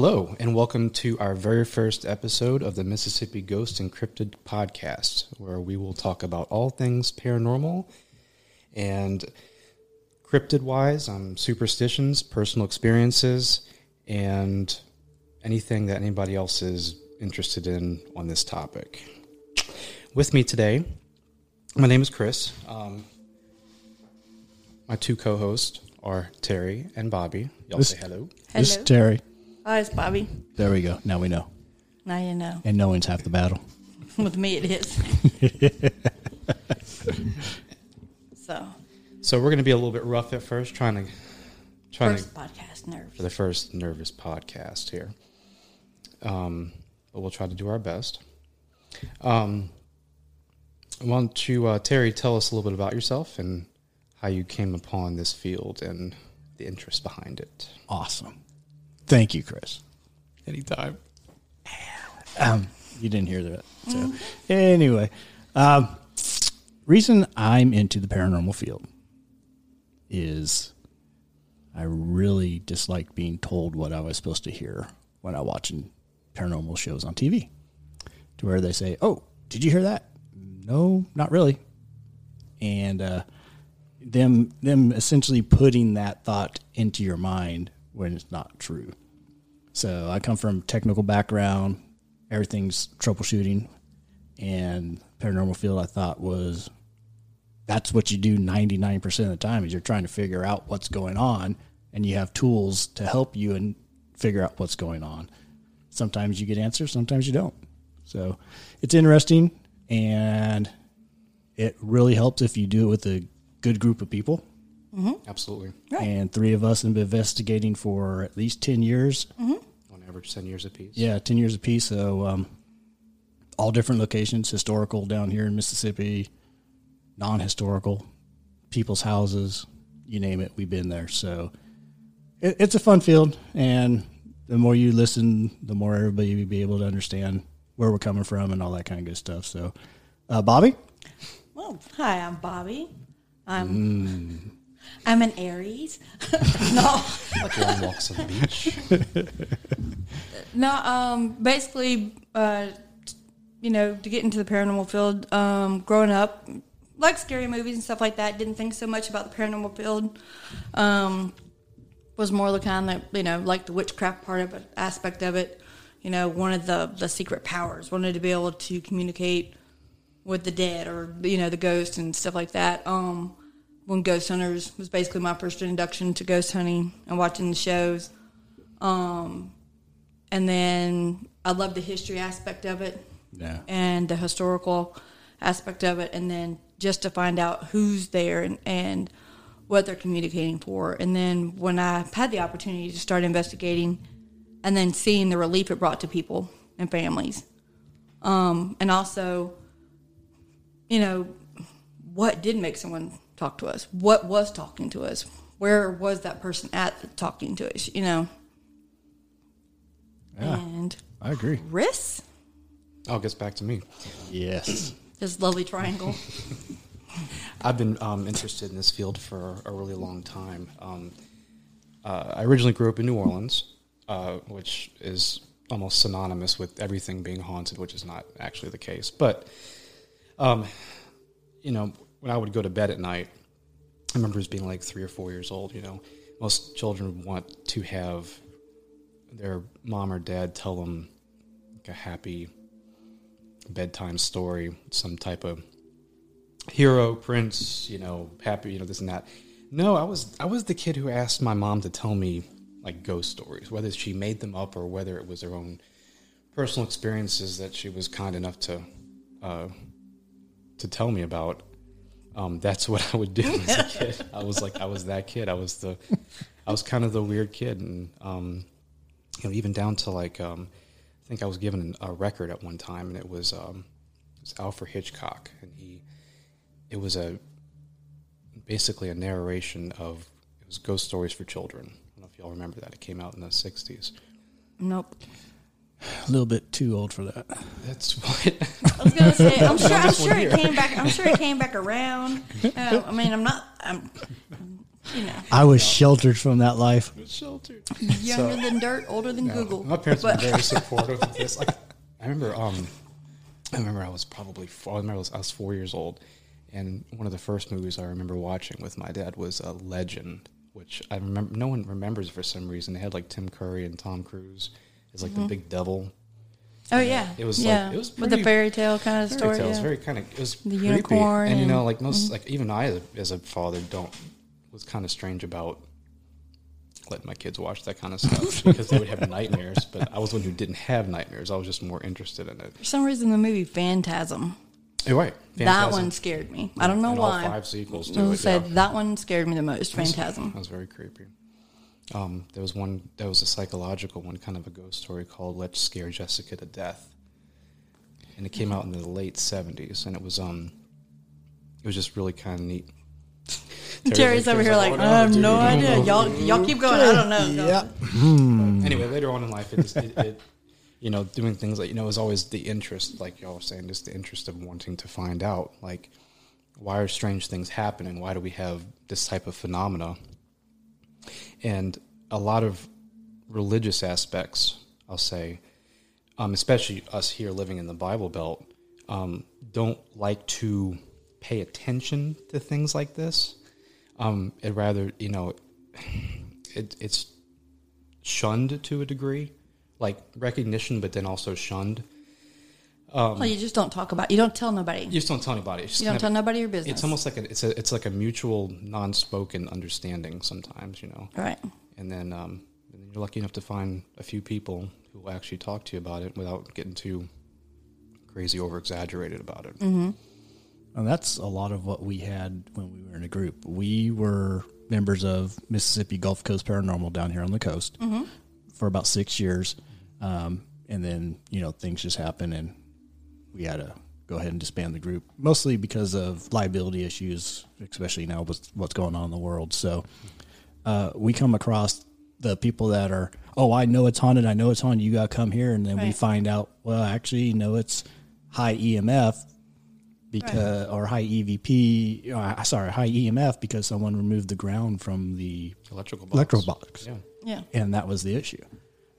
Hello, and welcome to our very first episode of the Mississippi Ghost and Cryptid podcast, where we will talk about all things paranormal and cryptid wise, um, superstitions, personal experiences, and anything that anybody else is interested in on this topic. With me today, my name is Chris. Um, my two co hosts are Terry and Bobby. Y'all This- say hello. Hello. This is Terry. Hi, it's Bobby. There we go. Now we know. Now you know. And knowing's half the battle. With me, it is. so, So we're going to be a little bit rough at first, trying to trying first to podcast nerves. for the first nervous podcast here. Um, but we'll try to do our best. Um, why don't you, uh, Terry, tell us a little bit about yourself and how you came upon this field and the interest behind it. Awesome. Thank you, Chris. Anytime. Um, you didn't hear that. So, anyway, um, reason I'm into the paranormal field is I really disliked being told what I was supposed to hear when I watching paranormal shows on TV. To where they say, "Oh, did you hear that?" No, not really. And uh, them them essentially putting that thought into your mind when it's not true. So I come from technical background, everything's troubleshooting, and paranormal field I thought was that's what you do 99% of the time is you're trying to figure out what's going on and you have tools to help you and figure out what's going on. Sometimes you get answers, sometimes you don't. So it's interesting and it really helps if you do it with a good group of people. Absolutely. And three of us have been investigating for at least 10 years. On average, 10 years apiece. Yeah, 10 years apiece. So, um, all different locations historical down here in Mississippi, non historical, people's houses, you name it, we've been there. So, it, it's a fun field. And the more you listen, the more everybody will be able to understand where we're coming from and all that kind of good stuff. So, uh, Bobby? Well, hi, I'm Bobby. I'm Mm. I'm an Aries. no, Like long walks on the beach. no. Um, basically, uh, you know, to get into the paranormal field, um, growing up, like scary movies and stuff like that, didn't think so much about the paranormal field. Um, was more the kind that you know, like the witchcraft part of it, aspect of it. You know, wanted the the secret powers, wanted to be able to communicate with the dead or you know the ghosts and stuff like that. Um, when Ghost Hunters was basically my first introduction to ghost hunting and watching the shows. Um, and then I love the history aspect of it Yeah. and the historical aspect of it, and then just to find out who's there and, and what they're communicating for. And then when I had the opportunity to start investigating, and then seeing the relief it brought to people and families, um, and also, you know, what did make someone talk to us? What was talking to us? Where was that person at talking to us? You know, Yeah, and I agree. Chris, Oh, it gets back to me. Yes. this lovely triangle. I've been um, interested in this field for a really long time. Um, uh, I originally grew up in New Orleans, uh, which is almost synonymous with everything being haunted, which is not actually the case. But, um, you know, when I would go to bed at night, I remember as being like three or four years old. You know, most children want to have their mom or dad tell them like a happy bedtime story, some type of hero, prince, you know, happy, you know, this and that. No, I was I was the kid who asked my mom to tell me like ghost stories, whether she made them up or whether it was her own personal experiences that she was kind enough to uh, to tell me about. Um, that's what I would do as a kid. I was like I was that kid. I was the I was kind of the weird kid, and um, you know, even down to like um, I think I was given a record at one time, and it was um, it was Alfred Hitchcock, and he it was a basically a narration of it was ghost stories for children. I don't know if y'all remember that. It came out in the '60s. Nope. A little bit too old for that. That's what. I was gonna say, I'm sure, I'm sure it came back. I'm sure it came back around. Uh, I mean, I'm not. I'm. you know, I was sheltered from that life. Sheltered. younger than dirt, older than Google. My parents But- were very supportive of this. Like, I remember, um, I remember I was probably four, I remember I was, I was four years old, and one of the first movies I remember watching with my dad was a Legend, which I remember no one remembers for some reason. They had like Tim Curry and Tom Cruise as like the mm-hmm. big devil. Oh yeah, It was like- yeah. it was with the fairy tale kind of Fairy story. tales, yeah. very kind of it was The creepy. unicorn and you know, like most, mm-hmm. like even I as a, as a father don't was kind of strange about letting my kids watch that kind of stuff because they would have nightmares. But I was one who didn't have nightmares. I was just more interested in it. For some reason, the movie Phantasm. You're right. That one scared me. I don't know And why. five sequels to I it, said yeah. that one scared me the most. Phantasm. That was very creepy. Um, there was one that was a psychological one, kind of a ghost story called "Let's Scare Jessica to Death," and it came out in the late '70s, and it was um, it was just really kind of neat. Terry's over here like, "Oh, I have dude, no idea. Y'all, y'all keep going. I don't know. Yeah. Anyway, later on in life, it, just, it, it you know, doing things like you know, is always the interest, like y'all were saying, just the interest of wanting to find out, like, why are strange things happening? Why do we have this type of phenomena? And a lot of religious aspects, I'll say, um, especially us here living in the Bible Belt, um, don't like to pay attention to things like this. Um, it rather, you know, it, it's shunned to a degree, like recognition, but then also shunned. Well, you just don't talk about. You don't tell nobody. You just don't tell anybody. You don't tell of- nobody your business. It's almost like a, it's a it's like a mutual, non-spoken understanding. Sometimes, you know, right. and then um, and then you're lucky enough to find a few people who will actually talk to you about it without getting too crazy over exaggerated about it. Mm-hmm. And that's a lot of what we had when we were in a group. We were members of Mississippi Gulf Coast Paranormal down here on the coast for about six years. Um, and then, you know, things just happen and we had to go ahead and disband the group, mostly because of liability issues, especially now with what's going on in the world. So uh, we come across the people that are, oh, I know it's haunted. I know it's haunted. You got to come here. And then we find out, well, actually, no, it's high EMF because or high EVP, uh, sorry, high EMF because someone removed the ground from the Electrical box. electro box, Yeah, Yeah. and that was the issue.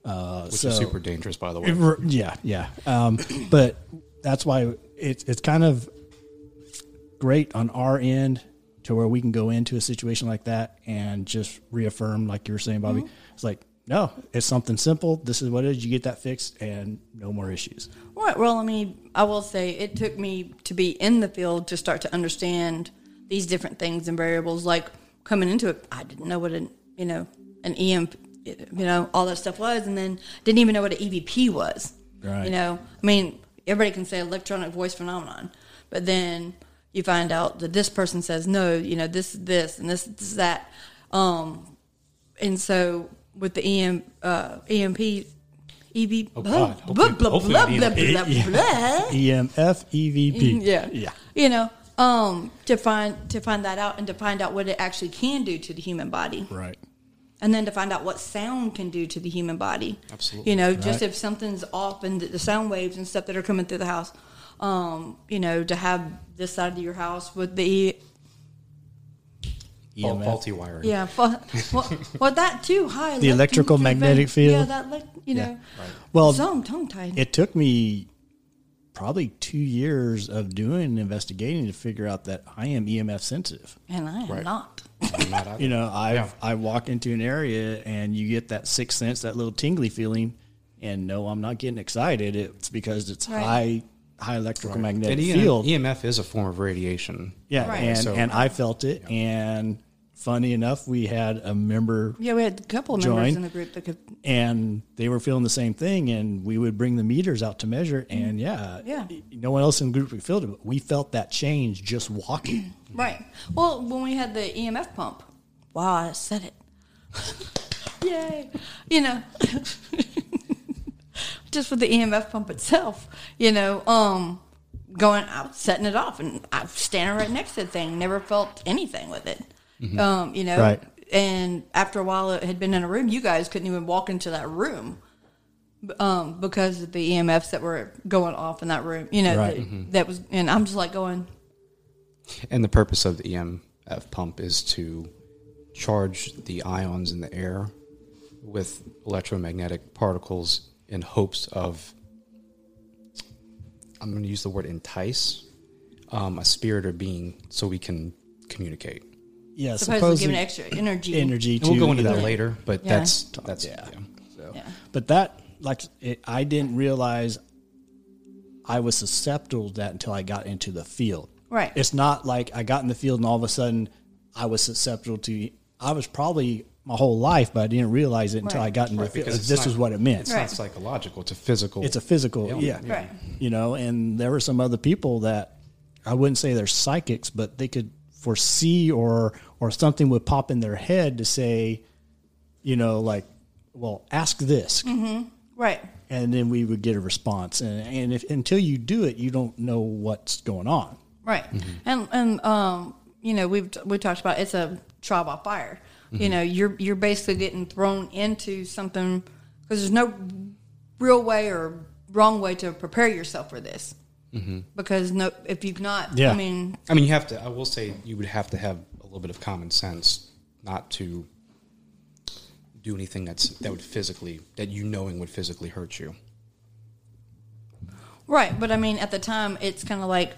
Uh, which so- is super dangerous, by the way. R- Yeah, yeah. Um, but that's why it's it's kind of great on our end to where we can go into a situation like that and just reaffirm, like you were saying, Bobby. Mm-hmm. It's like, no, it's something simple. This is what it is. You get that fixed, and no more issues. Right. Well, I mean, I will say it took me to be in the field to start to understand these different things and variables. Like coming into it, I didn't know what an you know an EM, you know, all that stuff was, and then didn't even know what an EVP was. Right. You know, I mean, everybody can say electronic voice phenomenon, but then you find out that this person says no. You know, this is this and this is that. Um, and so with the EM, uh, EMP, EV, Oh, blah, God. blah, Hopefully- blah, hopefully blah, blah, blah, blah. EMF, EVP. Yeah. yeah. You know, um, to find to find that out and to find out what it actually can do to the human body, Right. And then to find out what sound can do to the human body. Absolutely. You know, just if something's off and the, the sound waves and stuff that are coming through the house. Um, you know, to have this side of your house with the Faul- EMF. faulty wiring. yeah, well, well, well that too high The electrical magnetic field. Yeah, that like you Yeah. know, Well, so I'm tongue tied. it took me probably two years of doing investigating to figure out that I am EMF sensitive. and I am Right. not. I'm not either. You know, I Yeah. I walk into an area and you get that sixth sense, that little tingly feeling, and no, I'm not getting excited. It's because it's Right. high high electrical And magnetic EM field. EMF is a form of radiation. Yeah, Right. and So- and I felt it. And funny enough, we had a member Yeah, we had a couple of members in the group that could. and they were feeling the same thing and we would bring the meters out to measure mm-hmm. and yeah Yeah. no one else in the group could feel it but we felt that change just walking Right. Well, when we had the EMF pump, wow, I said it. Yay. You know, just with the EMF pump itself, you know, um, going out, setting it off, and I was standing right next to the thing, never felt anything with it. Um, you know, Right. and after a while it had been in a room, you guys couldn't even walk into that room. Um, because of the EMFs that were going off in that room, you know, Right. that, that was, and I'm just like going, And the purpose of the EMF pump is to charge the ions in the air with electromagnetic particles in hopes of I'm going to use the word entice um, a spirit or being so we can communicate. Yeah, Supposedly giving extra energy. energy. And we'll to go into that later, but Yeah. that's that's Yeah. yeah. So, Yeah. but that like it, I didn't realize I was susceptible to that until I got into the field. Right. It's not like I got in the field and all of a sudden I was susceptible to. I was probably my whole life, but I didn't realize it until Right. I got in the field. because This not- is what it meant. It's Right. not psychological; it's a physical. It's a physical, Yeah. yeah. Right. You know, and there were some other people that I wouldn't say they're psychics, but they could foresee or or something would pop in their head to say, you know, like, well, ask this, mm-hmm. Right. and then we would get a response. And and if until you do it, you don't know what's going on. Right. Mm-hmm. And and um, you know, we've we talked about it's a trial by fire. You mm-hmm. know, you're you're basically getting thrown into something because there's no real way or wrong way to prepare yourself for this. Mm-hmm. Because no, if you've not, Yeah. I mean, I mean, you have to. I will say you would have to have a little bit of common sense not to do anything that's that would physically that you knowing would physically hurt you. Right, but I mean, at the time, it's kind of like,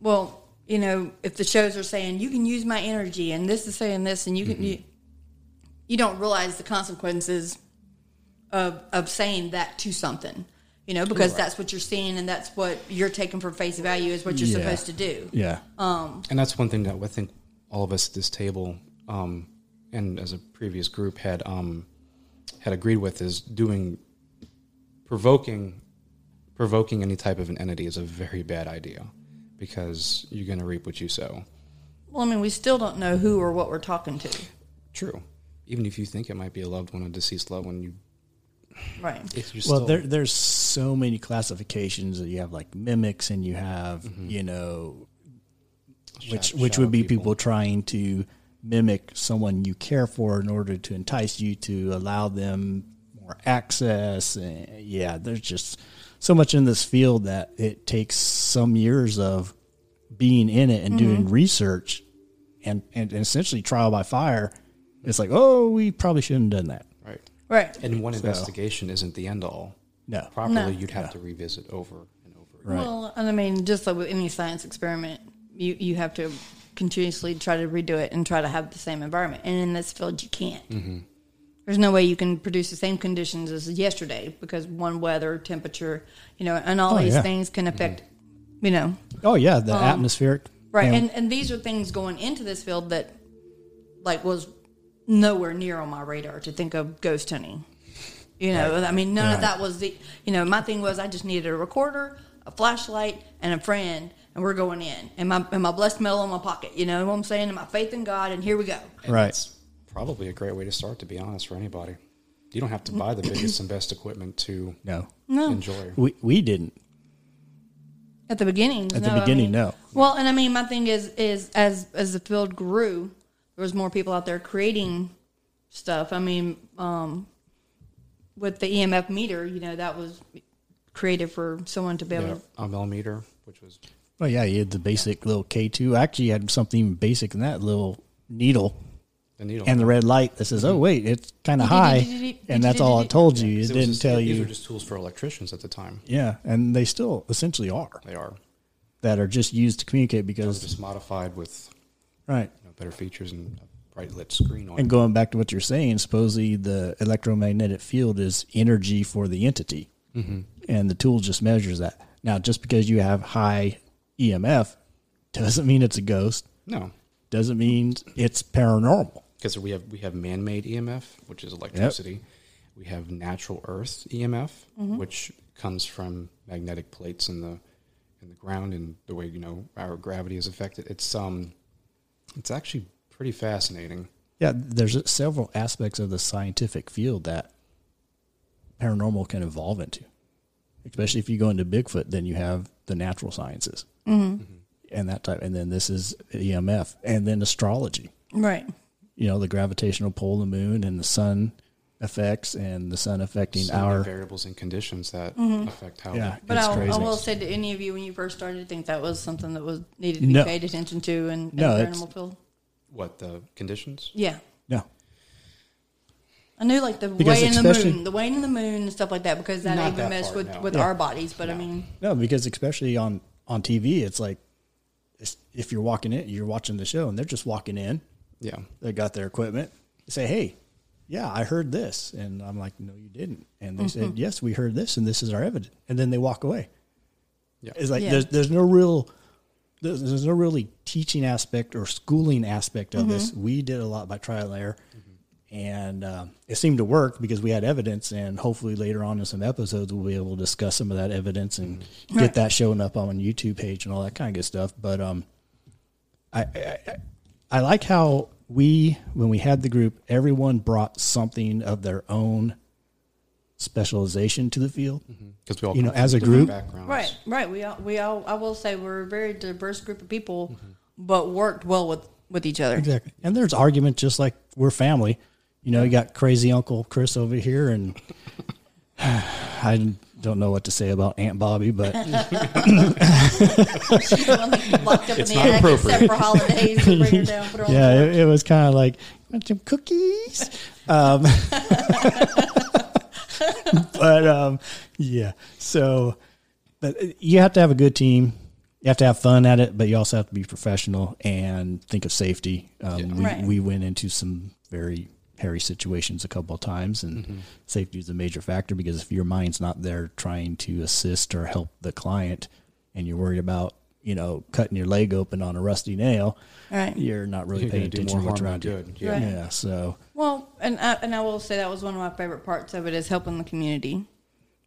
well, you know, if the shows are saying you can use my energy, and this is saying this, and you can, you, you don't realize the consequences of of saying that to something, you know, because that's what you're seeing, and that's what you're taking for face value is what you're Yeah. supposed to do. Yeah. And that's one thing that I think all of us at this table, um, and as a previous group had um, had agreed with is doing provoking provoking any type of an entity is a very bad idea because you're going to reap what you sow. Well, I mean, we still don't know who or what we're talking to. True. Even if you think it might be a loved one, a deceased loved one, you Right. if you're Well, still there, there's so many classifications that you have like mimics, and you have Mm-hmm. you know, which Shadow- which would be people. people. trying to mimic someone you care for in order to entice you to allow them more access. And yeah, there's just so much in this field that it takes some years of being in it and doing research and, and essentially trial by fire. It's like, oh, we probably shouldn't have done that. right. Right. And one investigation isn't the end all. No. Properly, No. you'd have to revisit over and over. Right. Well, and I mean, just like with any science experiment, you, you have to continuously try to redo it and try to have the same environment. And in this field, you can't. Mm-hmm. There's no way you can produce the same conditions as yesterday because one weather, temperature, you know, and all Oh, these yeah. things can mm-hmm. affect, you know, Oh yeah, the um, atmospheric. right. and- And and these are things going into this field that, like, was nowhere near on my radar to think of ghost hunting. You know, I mean, none of that was the. You know, my thing was I just needed a recorder, a flashlight, and a friend, and we're going in, and my and my blessed medal in my pocket. You know what I'm saying? And my faith in God, and here we go. And Right. That's probably a great way to start, to be honest, for anybody. You don't have to buy the biggest and best equipment to no, No, enjoy. we we didn't. at the beginning. At the no, I beginning, mean- no. Well, and I mean, my thing is is as as the field grew, there was more people out there creating stuff. I mean, um, with the EMF meter, you know, that was created for someone to be able Yeah, to. a millimeter, which was Oh yeah, you had the basic little K two. Actually, you had something even basic in that little needle the needle. and the red light that says, "Oh wait, it's kind of high," and that's all it told you. It didn't just- tell you. These were just tools for electricians at the time. Yeah, and they still essentially are They are. that are just used to communicate because just modified with right. you know, better features and a bright lit screen on And it. going back to what you're saying, supposedly the electromagnetic field is energy for the entity, mm-hmm. and the tool just measures that. Now, just because you have high EMF doesn't mean it's a ghost. No, Doesn't mean it's paranormal. Because we have we have man-made EMF, which is electricity. We have natural Earth EMF, mm-hmm. which comes from magnetic plates in the in the ground and the way you know our gravity is affected. It's um, it's actually pretty fascinating. Yeah, there's several aspects of the scientific field that paranormal can evolve into. Especially if you go into Bigfoot, then you have the natural sciences mm-hmm. Mm-hmm. and that type. And then this is EMF and then astrology. Right. You know, the gravitational pull of the moon and the sun effects and the sun affecting So our. variables and conditions that mm-hmm. affect how. Yeah, But it's I, I crazy. will say to any of you, when you first started, think that was something that was needed to be No. paid attention to in, in No, the it's- paranormal field. What the conditions? Yeah. No. I knew like the Because way in the moon, the way in the moon and stuff like that because that even that messed far, with no. with Yeah. our bodies. But I mean, No, because especially on on TV, it's like it's, if you're walking in, you're watching the show, and they're just walking in. Yeah. They got their equipment. Say, "Hey, yeah, I heard this," and I'm like, "No, you didn't." And they Mm-hmm. said, "Yes, we heard this, and this is our evidence." And then they walk away. Yeah. It's like Yeah. there's there's no real there's, there's no really teaching aspect or schooling aspect of this. We did a lot by trial and error, and um, it seemed to work because we had evidence. And hopefully later on in some episodes, we'll be able to discuss some of that evidence and get Right. that showing up on a YouTube page and all that kind of good stuff. But um, I, I I- I like how we when we had the group, everyone brought something of their own specialization to the field. Because we all You know, as a group- right, right. We all, we all. I will say we're a very diverse group of people, Mm-hmm. but worked well with with each other. Exactly. And there's argument just like we're family. You know, you got crazy Uncle Chris over here, and I don't know what to say about Aunt Bobby, but She's the one that gets locked up It's in the not attic except appropriate. for holidays. and bring her down, put her on yeah, the it, it was kind of like want some cookies. Um, but um, yeah, so but you have to have a good team. You have to have fun at it, but you also have to be professional and think of safety. Um, we, Right. we went into some very hairy situations a couple of times, and mm-hmm. safety is a major factor because if your mind's not there trying to assist or help the client, and you're worried about you know cutting your leg open on a rusty nail, Right. you're not really You're paying gonna do attention more to what's around you. Yeah. Right. Yeah, so Well, and I, and I will say that was one of my favorite parts of it is helping the community.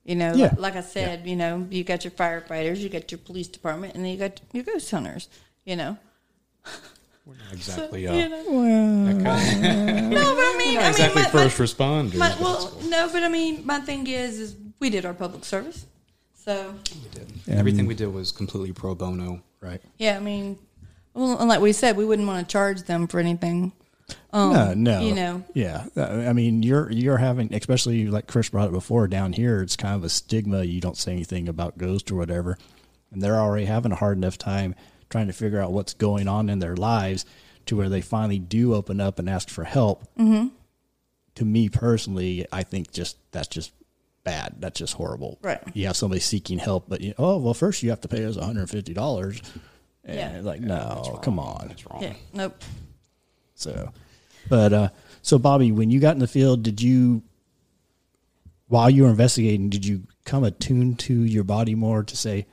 You know, Yeah. like, like I said, you know, you got your firefighters, you got your police department, and then you got your ghost hunters. You know, We're not exactly, So, uh, you know. that kind no, but I mean, not I exactly mean, my, first responders. my, but well, no, but I mean, my thing is, is we did our public service, so we did. And- Everything we did was completely pro bono. right. yeah, I mean, well, and like we said, we wouldn't want to charge them for anything. Um, no, no. you know. Yeah. Uh, I mean, you're you're having, especially like Chris brought it before down here. It's kind of a stigma. You don't say anything about ghost or whatever, and they're already having a hard enough time trying to figure out what's going on in their lives to where they finally do open up and ask for help. Mm-hmm. To me personally, I think just that's just bad. That's just horrible. Right. You have somebody seeking help, but you, oh well, first you have to pay us one hundred fifty dollars. And Yeah. like, no, come on. That's wrong. Yeah, nope. So, but uh, so Bobby, when you got in the field, did you, while you were investigating, did you come attuned to your body more to say,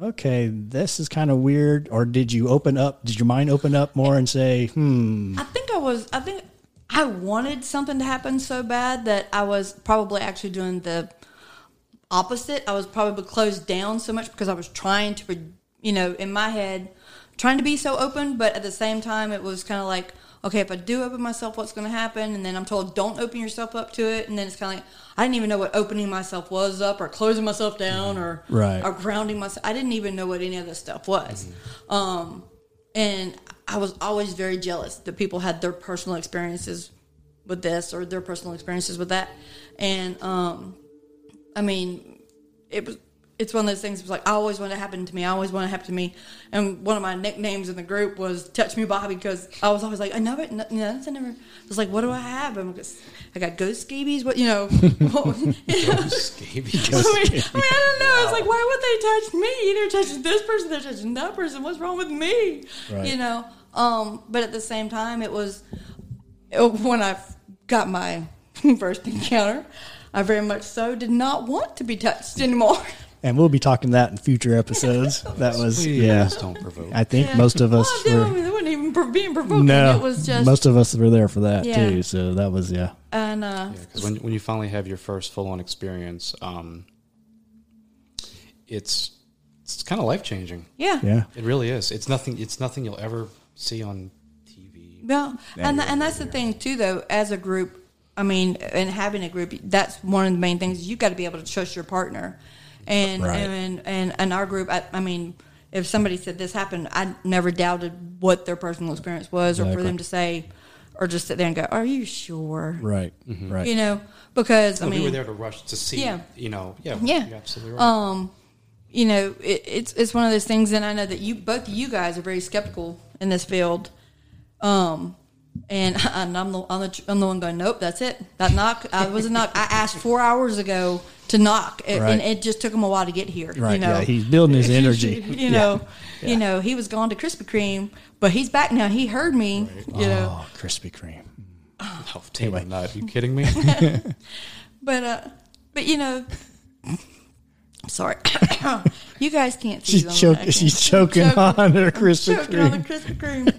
okay, this is kind of weird, or did you open up? Did your mind open up more and say, hmm, I think I was. I think I wanted something to happen so bad that I was probably actually doing the opposite. I was probably closed down so much because I was trying to, you know, in my head, trying to be so open, but at the same time, it was kind of like, okay, if I do open myself, what's going to happen? And then I'm told, don't open yourself up to it. And then it's kind of like, I didn't even know what opening myself was up or closing myself down or, Right. or grounding myself. I didn't even know what any of this stuff was. Um, and I was always very jealous that people had their personal experiences with this or their personal experiences with that. And um, I mean, it was it's one of those things. It was like I always want to happen to me. I always want to happen to me. And one of my nicknames in the group was "Touch Me, Bobby" because I was always like, I never, no, no, I never. I was like, what do I have? I'm just, I got ghost scabies. What you know? what- Scabies. I mean, I mean, I don't know. It's like, why would they touch me? They're touching this person, they're touching that person. What's wrong with me? Right. You know. Um, but at the same time, it was it- when I got my first encounter. I very much so did not want to be touched anymore. And we'll be talking that in future episodes. That was, Please yeah. don't provoke. I think Yeah. most of us Well, I were. mean, it wasn't even pro- being provoking. No, it was just most of us were there for that Yeah. too. So that was yeah. and uh, Because when when you finally have your first full on experience, um, it's it's kind of life changing. yeah, Yeah. It really is. It's nothing. It's nothing you'll ever see on TV. Yeah, and and that's the thing too, though. As a group, I mean, and having a group, that's one of the main things. you've got to be able to trust your partner, and Right. and and and our group. I, I mean, if somebody said this happened, I never doubted what their personal experience was, or for them to say, or just sit there and go, "Are you sure?" Right. Right. You know, because I mean, we were there to rush to see. Yeah. You know. Yeah. Yeah. You're absolutely right. um, you know, it, it's it's one of those things, and I know that you both you guys are very skeptical in this field. Um, And, and I'm the I'm the I'm the one going. Nope, that's it. That knock. I was a knock. I asked four hours ago to knock, and, Right. and it just took him a while to get here. Right, You know? yeah, he's building his energy. you know, Yeah. you know, he was gone to Krispy Kreme, but he's back now. He heard me. You know, Oh, Krispy Kreme. Oh, damn anyway. not. Are you kidding me? but uh, but you know, sorry, you guys can't see. She's them. choking. She's choking on her Krispy Kreme. choking on the Krispy Kreme.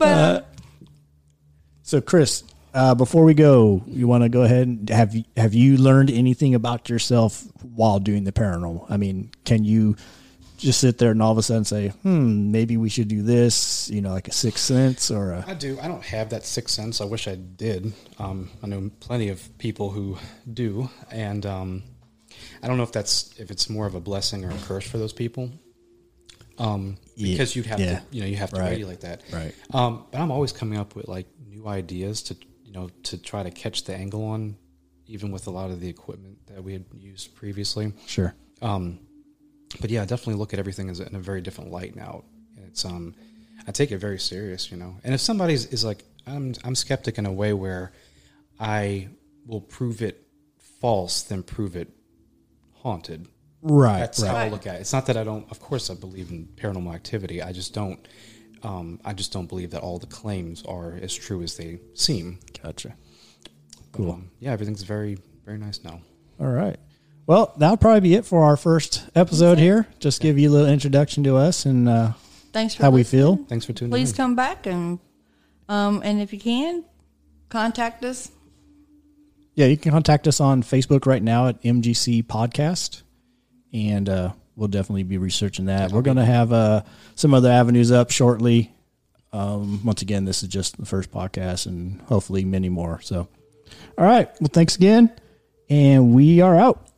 But uh, So, Chris, uh, before we go, you want to go ahead and have you, have you learned anything about yourself while doing the paranormal? I mean, can you just sit there and all of a sudden say, "Hmm, maybe we should do this"? You know, like a sixth sense or a I do. I don't have that sixth sense. I wish I did. Um, I know plenty of people who do, and um, I don't know if that's if it's more of a blessing or a curse for those people. Um, because you'd have yeah. to, you know, you have to Right. like that. Right. Um, but I'm always coming up with like new ideas to, you know, to try to catch the angle on, even with a lot of the equipment that we had used previously. sure? Um, but yeah, I definitely look at everything as in a very different light now. And it's um, I take it very serious, you know. And if somebody's is like, I'm I'm skeptic in a way where I will prove it false, then prove it haunted. Right, That's how I Right. look at it. It's not that I don't. Of course, I believe in paranormal activity. I just don't. Um, I just don't believe that all the claims are as true as they seem. Gotcha. But, Cool. um, yeah, everything's very very nice now. All right. Well, that'll probably be it for our first episode here. Just give you a little introduction to us and uh, thanks for how we feel. Thanks for tuning in. Please in. come back and um, and if you can, contact us. Yeah, you can contact us on Facebook right now at MGC Podcast, and uh, we'll definitely be researching that. We're going to have uh, some other avenues up shortly. Um, once again, this is just the first podcast, and hopefully many more. So, all right. Well, thanks again, and we are out.